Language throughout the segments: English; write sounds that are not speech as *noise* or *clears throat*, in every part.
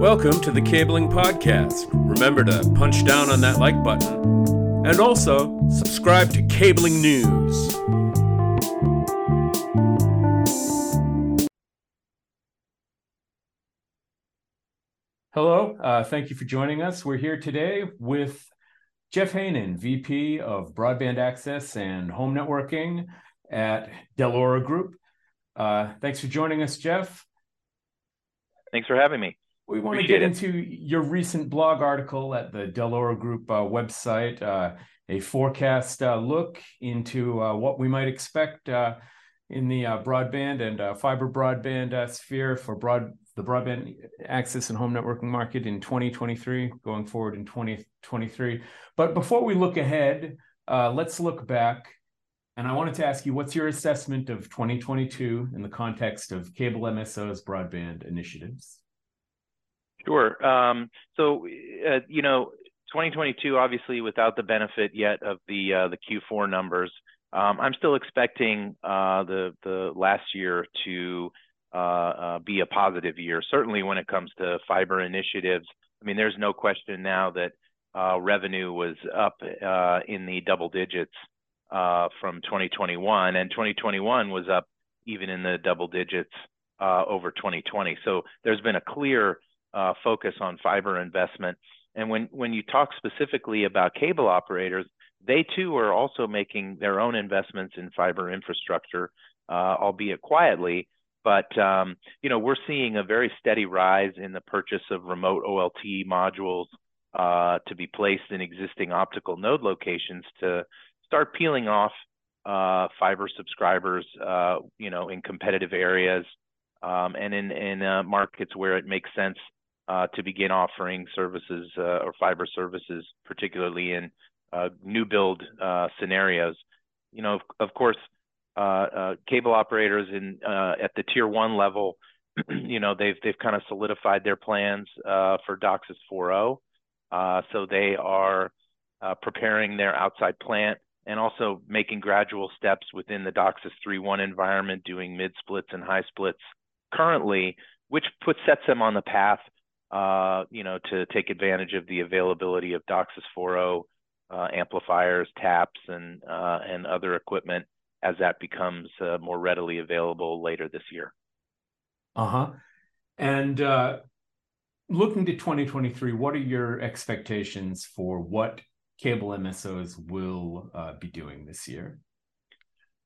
Welcome to the Cabling Podcast. Remember to punch down on that like button. And also, subscribe to Cabling News. Hello, uh, thank you for joining us. We're here today with Jeff Heynen, VP of Broadband Access and Home Networking at Dell'Oro Group. Uh, thanks for joining us, Jeff. Thanks for having me. We want to get into your recent blog article at the Dell'Oro Group uh, website, uh, a forecast uh, look into uh, what we might expect uh, in the broadband and fiber broadband sphere for broad the broadband access and home networking market in 2023, going forward in 2023. But before we look ahead, uh, let's look back. And I wanted to ask you, what's your assessment of 2022 in the context of cable MSO's broadband initiatives? Sure. Um, so, uh, you know, 2022, obviously, without the benefit yet of the uh, the Q4 numbers, um, I'm still expecting uh, the the last year to uh, uh, be a positive year. Certainly when it comes to fiber initiatives. I mean, there's no question now that uh, revenue was up in the double digits from 2021, and 2021 was up even in the double digits over 2020. So there's been a clear focus on fiber investment. And when when you talk specifically about cable operators, they too are also making their own investments in fiber infrastructure, albeit quietly. But um, you know, we're seeing a very steady rise in the purchase of remote OLT modules uh, to be placed in existing optical node locations to start peeling off uh, fiber subscribers, uh, you know, in competitive areas um, and in in uh, markets where it makes sense uh, to begin offering services uh, or fiber services, particularly in new build scenarios. You know, of, of course uh, uh, cable operators in uh, at the tier one level, *clears throat* you know, they've they've kind of solidified their plans for DOCSIS 4.0. so they are preparing their outside plant and also making gradual steps within the DOCSIS 3.1 environment, doing mid splits and high splits currently, which puts sets them on the path, uh, you know, to take advantage of the availability of DOCSIS 4.0 uh, amplifiers, taps, and uh, and other equipment as that becomes uh, more readily available later this year. Uh huh. And uh, looking to 2023, what are your expectations for what cable MSOs will uh, be doing this year?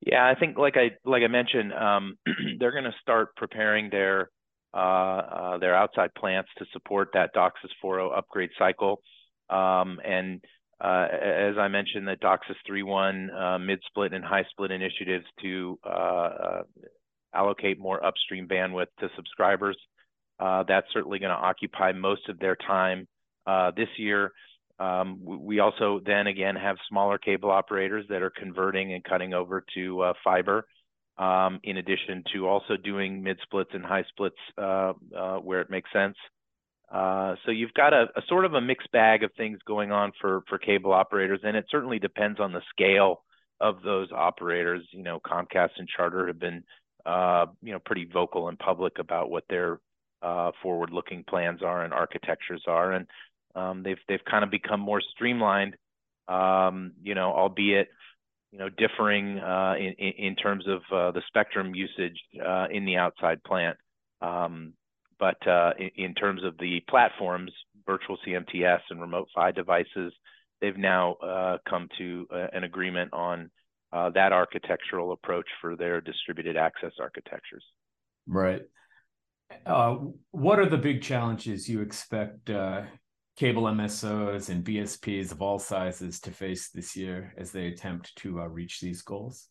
Yeah, I think like I like I mentioned, um, *clears throat* they're going to start preparing their uh, uh, their outside plants to support that DOCSIS 4.0 upgrade cycle. Um, and uh, as I mentioned, the DOCSIS 3.1 uh, mid-split and high-split initiatives to uh, allocate more upstream bandwidth to subscribers. That's certainly going to occupy most of their time this year. Um, we also then again have smaller cable operators that are converting and cutting over to fiber, um, in addition to also doing mid-splits and high splits where it makes sense. Uh, so you've got a, a, sort of a mixed bag of things going on for for cable operators, and it certainly depends on the scale of those operators. You know, Comcast and Charter have been uh, you know pretty vocal and public about what their uh, forward-looking plans are and architectures are, and um, they've they've kind of become more streamlined. Um, you know, albeit you know differing uh, in in terms of uh, the spectrum usage in the outside plant. Um, but uh, in, in, terms of the platforms, virtual CMTS and remote PHY devices, they've now uh, come to uh, an agreement on uh, that architectural approach for their distributed access architectures. Right. Uh, what are the big challenges you expect uh, cable MSOs and BSPs of all sizes to face this year as they attempt to reach these goals?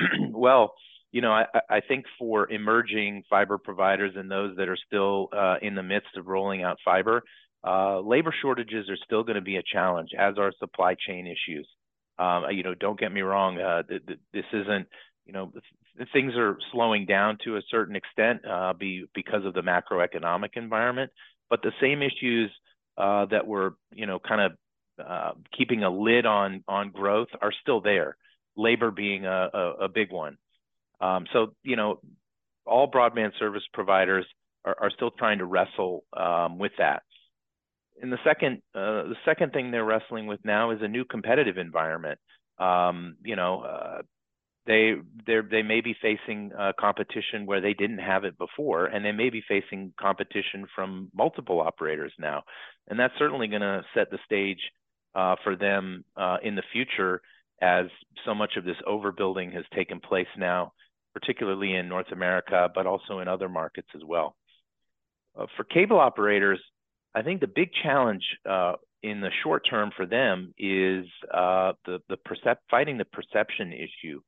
*clears throat* well, you know, I, I think for emerging fiber providers and those that are still uh, in the midst of rolling out fiber, uh, labor shortages are still going to be a challenge, as are supply chain issues. Um, you know, don't get me wrong. Uh, th- th- this isn't, you know, th- things are slowing down to a certain extent uh, be, because of the macroeconomic environment. But the same issues uh, that were, you know, kind of uh, keeping a lid on on growth are still there. Labor being a, a, a big one. Um, so, you know, all broadband service providers are, are still trying to wrestle um, with that. And the second, uh, the second thing they're wrestling with now is a new competitive environment. Um, you know, uh, they they may be facing uh, competition where they didn't have it before, and they may be facing competition from multiple operators now, and that's certainly going to set the stage uh, for them uh, in the future as so much of this overbuilding has taken place now, particularly in North America, but also in other markets as well. Uh, for cable operators, I think the big challenge uh, in the short term for them is uh, the the percep- fighting the perception issue,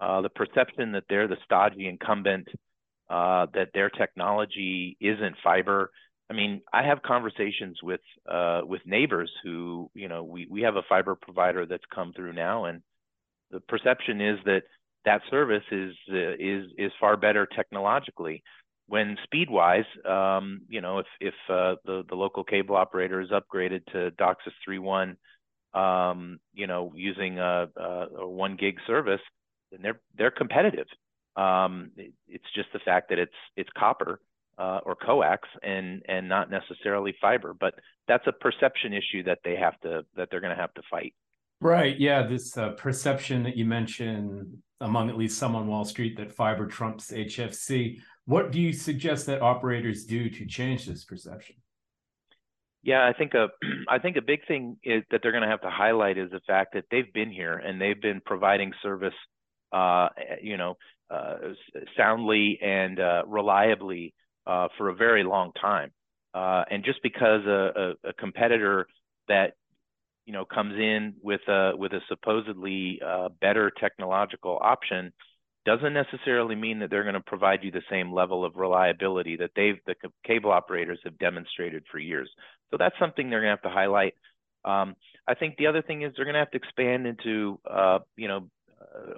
uh, the perception that they're the stodgy incumbent, uh, that their technology isn't fiber. I mean, I have conversations with uh, with neighbors who, you know, we we have a fiber provider that's come through now, and the perception is that that service is is is far better technologically when speed wise, um, you know, if if uh, the the local cable operator is upgraded to DOCSIS 3.1, um, you know, using a, a, one gig service, then they're they're competitive. Um, it, it's just the fact that it's it's copper uh, or coax and and not necessarily fiber, but that's a perception issue that they have to that they're going to have to fight. Right. Yeah. This uh, perception that you mentioned among at least some on Wall Street that fiber trumps HFC. What do you suggest that operators do to change this perception? Yeah, I think a *clears throat* I think a big thing is that they're going to have to highlight is the fact that they've been here and they've been providing service, uh, you know, uh, soundly and uh, reliably uh, for a very long time. Uh, and just because a, a, a, competitor that you know comes in with a with a supposedly uh, better technological option doesn't necessarily mean that they're going to provide you the same level of reliability that they've the cable operators have demonstrated for years. So that's something they're going to have to highlight. Um, I think the other thing is they're going to have to expand into uh, you know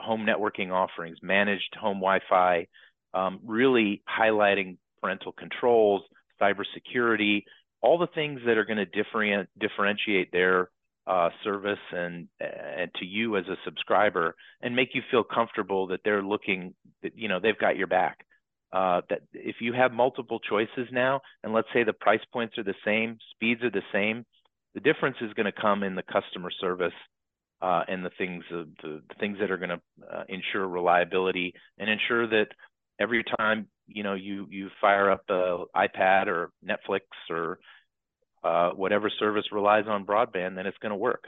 home networking offerings, managed home Wi-Fi, um, really highlighting parental controls, cybersecurity, all the things that are going to differentiate differentiate their uh, service and and to you as a subscriber and make you feel comfortable that they're looking that you know they've got your back. Uh, that if you have multiple choices now and let's say the price points are the same speeds are the same the difference is going to come in the customer service uh, and the things the, the things that are going to uh, ensure reliability and ensure that every time you know you you fire up a iPad or Netflix or uh, whatever service relies on broadband, then it's going to work.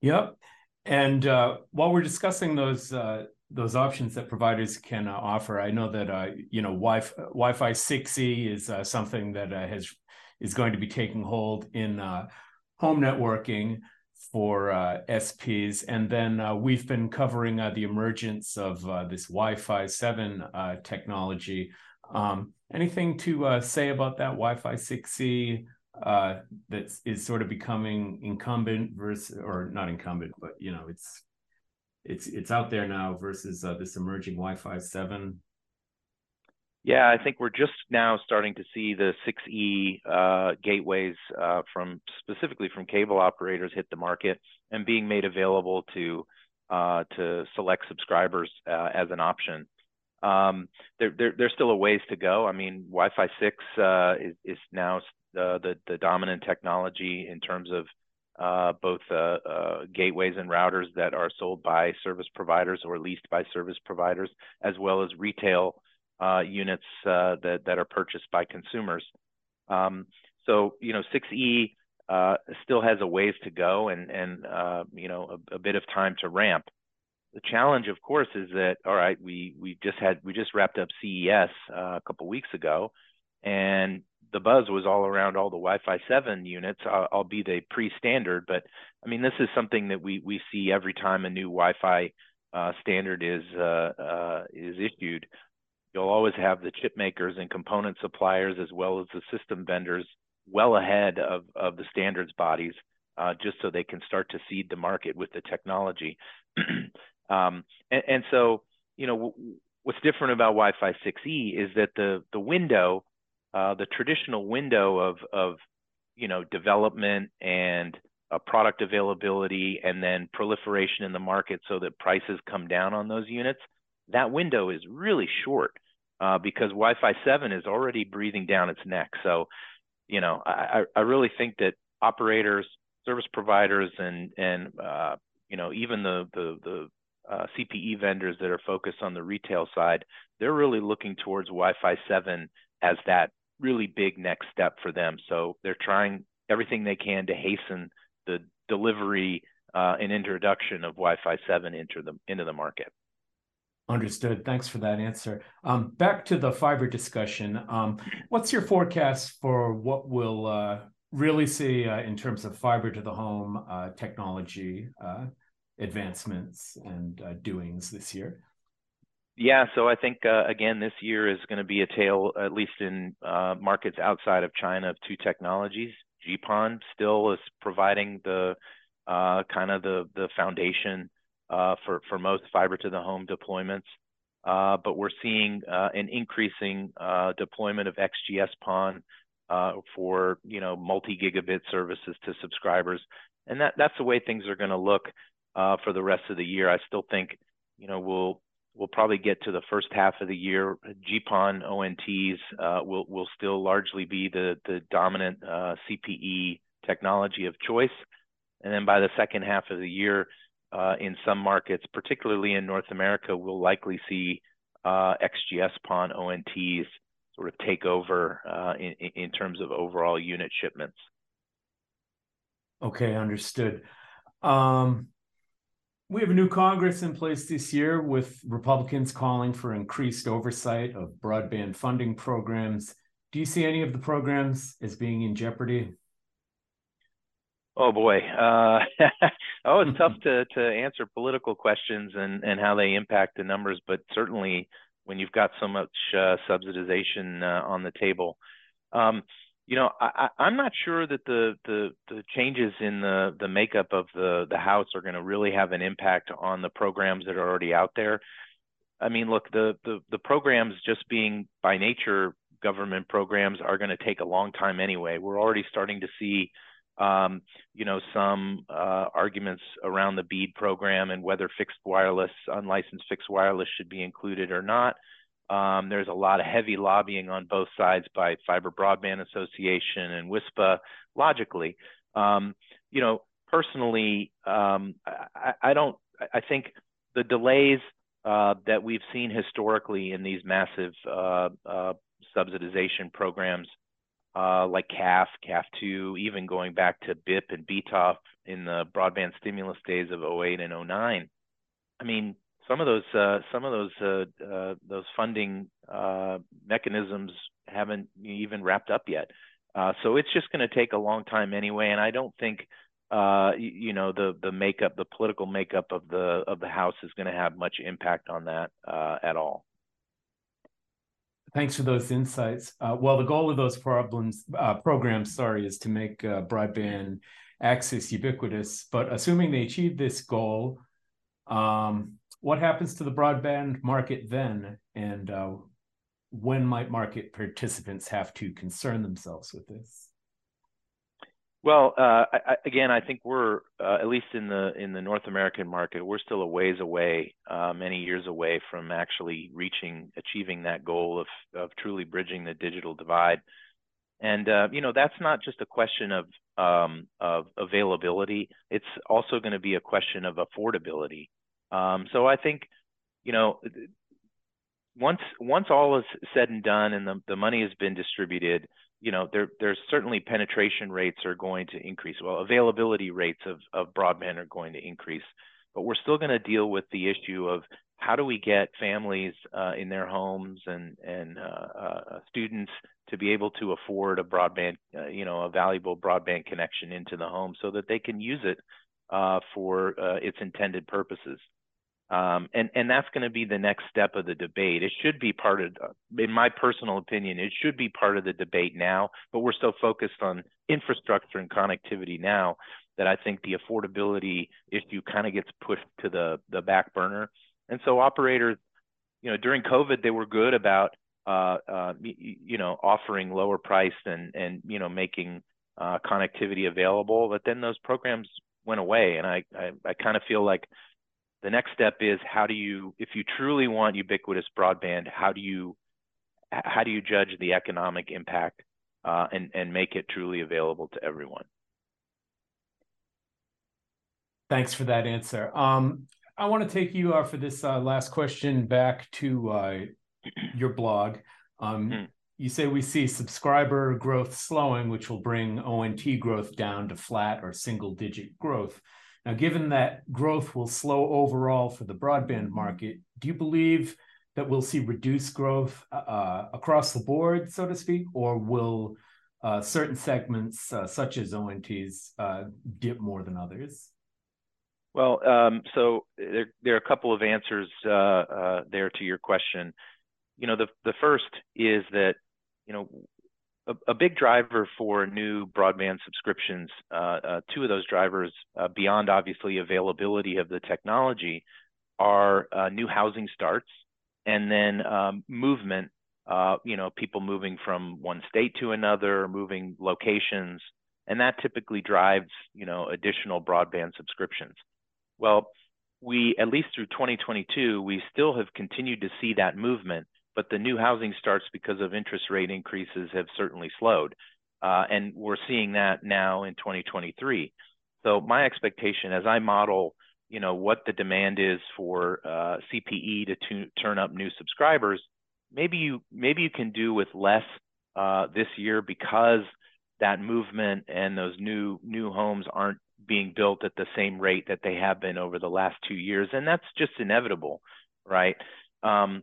Yep. And uh, while we're discussing those uh, those options that providers can uh, offer, I know that uh, you know Wi-Fi, Wi-Fi 6E is uh, something that has is going to be taking hold in home networking for uh, SPs, and then we've been covering uh, the emergence of this Wi-Fi 7 technology. Um, anything to uh, say about that Wi-Fi 6E uh, that is sort of becoming incumbent versus, or not incumbent, but you know, it's it's it's out there now versus uh, this emerging Wi-Fi 7. Yeah, I think we're just now starting to see the 6E uh, gateways uh, from specifically from cable operators hit the market and being made available to uh, to select subscribers uh, as an option. Um, there, there, there's still a ways to go. I mean, Wi-Fi 6 uh, is, is now uh, the, the dominant technology in terms of both gateways and routers that are sold by service providers or leased by service providers, as well as retail uh, units that, that are purchased by consumers. Um, so, you know, 6E still has a ways to go and, and you know, a, a bit of time to ramp the challenge, of course, is that all right. We we just had we just wrapped up CES uh, a couple weeks ago, and the buzz was all around all the Wi-Fi 7 units, uh, albeit they pre-standard. But I mean, this is something that we we see every time a new Wi-Fi uh, standard is uh, uh, is issued. You'll always have the chip makers and component suppliers, as well as the system vendors, well ahead of of the standards bodies, uh, just so they can start to seed the market with the technology. *clears throat* Um, and, and, so, you know, what's different about Wi-Fi 6E is that the the window, uh, the traditional window of of you know development and uh, product availability and then proliferation in the market so that prices come down on those units, that window is really short. uh, because Wi-Fi 7 is already breathing down its neck. So, you know, I, I really think that operators, service providers, and and uh, you know even the the the uh, CPE vendors that are focused on the retail side, they're really looking towards Wi-Fi 7 as that really big next step for them. So they're trying everything they can to hasten the delivery uh, and introduction of Wi-Fi 7 into the into the market. Understood. Thanks for that answer. Um, back to the fiber discussion. Um, what's your forecast for what we'll uh, really see uh, in terms of fiber to the home uh, technology uh, advancements and uh, doings this year? Yeah, so I think uh, again this year is going to be a tale, at least in markets outside of China, of two technologies. GPON still is providing the kind of the the foundation uh, for for most fiber to the home deployments. Uh, but we're seeing uh, an increasing deployment of XGS-PON for you know multi-gigabit services to subscribers, and that that's the way things are going to look for the rest of the year. I still think you know we'll we'll probably get to the first half of the year. GPON ONTs uh, will will still largely be the the dominant uh, CPE technology of choice, and then by the second half of the year, uh, in some markets, particularly in North America, we'll likely see uh, XGS-PON ONTs sort of take over uh, in, in terms of overall unit shipments. Okay, understood. Um, we have a new Congress in place this year with Republicans calling for increased oversight of broadband funding programs. Do you see any of the programs as being in jeopardy? Oh boy, uh, *laughs* oh, it's tough *laughs* to to answer political questions and and how they impact the numbers, but certainly when you've got so much uh, subsidization uh, on the table, um, you know, I, I'm not sure that the the the changes in the the makeup of the the House are going to really have an impact on the programs that are already out there. I mean, look, the the the programs just being by nature government programs are going to take a long time anyway. We're already starting to see um, you know, some uh, arguments around the BEAD program and whether fixed wireless, unlicensed fixed wireless should be included or not. Um, there's a lot of heavy lobbying on both sides by Fiber Broadband Association and WISPA, logically. Um, you know, personally, um, I, I, don't, I think the delays uh, that we've seen historically in these massive uh, uh subsidization programs uh, like CAF, CAF2, even going back to BIP and BTOP in the broadband stimulus days of 08 and 09. I mean, some of those uh, some of those uh, uh those funding uh, mechanisms haven't even wrapped up yet. Uh, so it's just going to take a long time anyway, and I don't think you know the the makeup, the political makeup of the of the House is going to have much impact on that at all. Thanks for those insights. Uh, well, the goal of those problems uh, programs, sorry, is to make uh, broadband access ubiquitous. But assuming they achieve this goal, um, what happens to the broadband market then? And uh, when might market participants have to concern themselves with this? Well, uh, I, again, I think we're uh, at least in the in the North American market, we're still a ways away, uh, many years away from actually reaching, achieving that goal of of truly bridging the digital divide. And uh, you know, that's not just a question of um, of availability; it's also going to be a question of affordability. Um, so I think, you know, once once all is said and done, and the the money has been distributed you know, there, there's certainly penetration rates are going to increase. Well, availability rates of, of broadband are going to increase, but we're still going to deal with the issue of how do we get families uh, in their homes and and uh, uh, students to be able to afford a broadband, uh, you know, a valuable broadband connection into the home so that they can use it uh, for uh, its intended purposes. Um, and and that's going to be the next step of the debate. It should be part of, in my personal opinion, it should be part of the debate now. But we're so focused on infrastructure and connectivity now that I think the affordability issue kind of gets pushed to the the back burner. And so operators, you know, during COVID, they were good about, uh, uh, you know, offering lower price and and you know making uh, connectivity available. But then those programs went away, and I I, I kind of feel like the next step is how do you, if you truly want ubiquitous broadband, how do you how do you judge the economic impact uh, and and make it truly available to everyone? Thanks for that answer. Um, I want to take you uh, for this uh, last question back to uh, your blog. Um, mm. You say we see subscriber growth slowing, which will bring ONT growth down to flat or single digit growth. Now, given that growth will slow overall for the broadband market, do you believe that we'll see reduced growth uh, uh across the board, so to speak, or will uh, certain segments, uh, such as ONTs, uh, dip more than others? Well, um, so there, there, are a couple of answers uh, there to your question. You know, the the first is that you know a, big driver for new broadband subscriptions. two of those drivers, beyond obviously availability of the technology, are new housing starts and then um, movement, uh, you know, people moving from one state to another, moving locations, and that typically drives, you know, additional broadband subscriptions. Well, we, at least through 2022, we still have continued to see that movement, but the new housing starts because of interest rate increases have certainly slowed. Uh, and we're seeing that now in 2023. So my expectation as I model you know what the demand is for uh, CPE to t- turn up new subscribers, maybe you maybe you can do with less uh, this year because that movement and those new new homes aren't being built at the same rate that they have been over the last two years, and that's just inevitable, right? Um,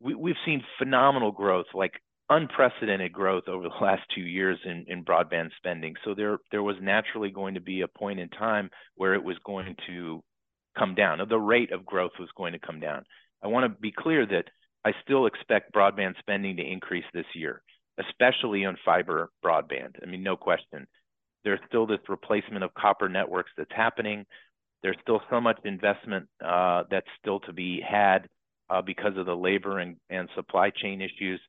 we, we've seen phenomenal growth, like unprecedented growth over the *laughs* last two years in, in broadband spending. So there there was naturally going to be a point in time where it was going to come down. The rate of growth was going to come down. I want to be clear that I still expect broadband spending to increase this year, especially on fiber broadband. I mean, no question. There's still this replacement of copper networks that's happening. There's still so much investment uh, that's still to be had uh, because of the labor and, and supply chain issues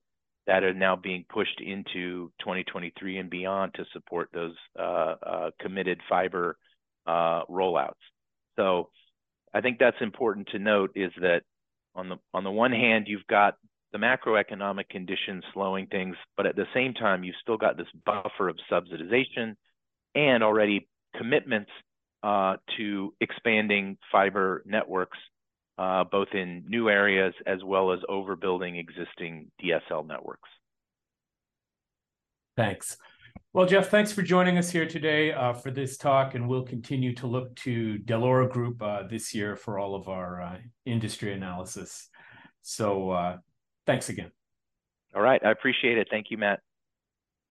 that are now being pushed into 2023 and beyond to support those uh, uh committed fiber uh, rollouts. So I think that's important to note is that on the on the one hand, you've got the macroeconomic conditions slowing things, but at the same time, you've still got this buffer of subsidization and already commitments uh, to expanding fiber networks, uh, both in new areas as well as overbuilding existing DSL networks. Thanks. Well, Jeff, thanks for joining us here today uh, for this talk, and we'll continue to look to Dell'Oro Group uh, this year for all of our uh, industry analysis. So uh, thanks again. All right. I appreciate it. Thank you, Matt.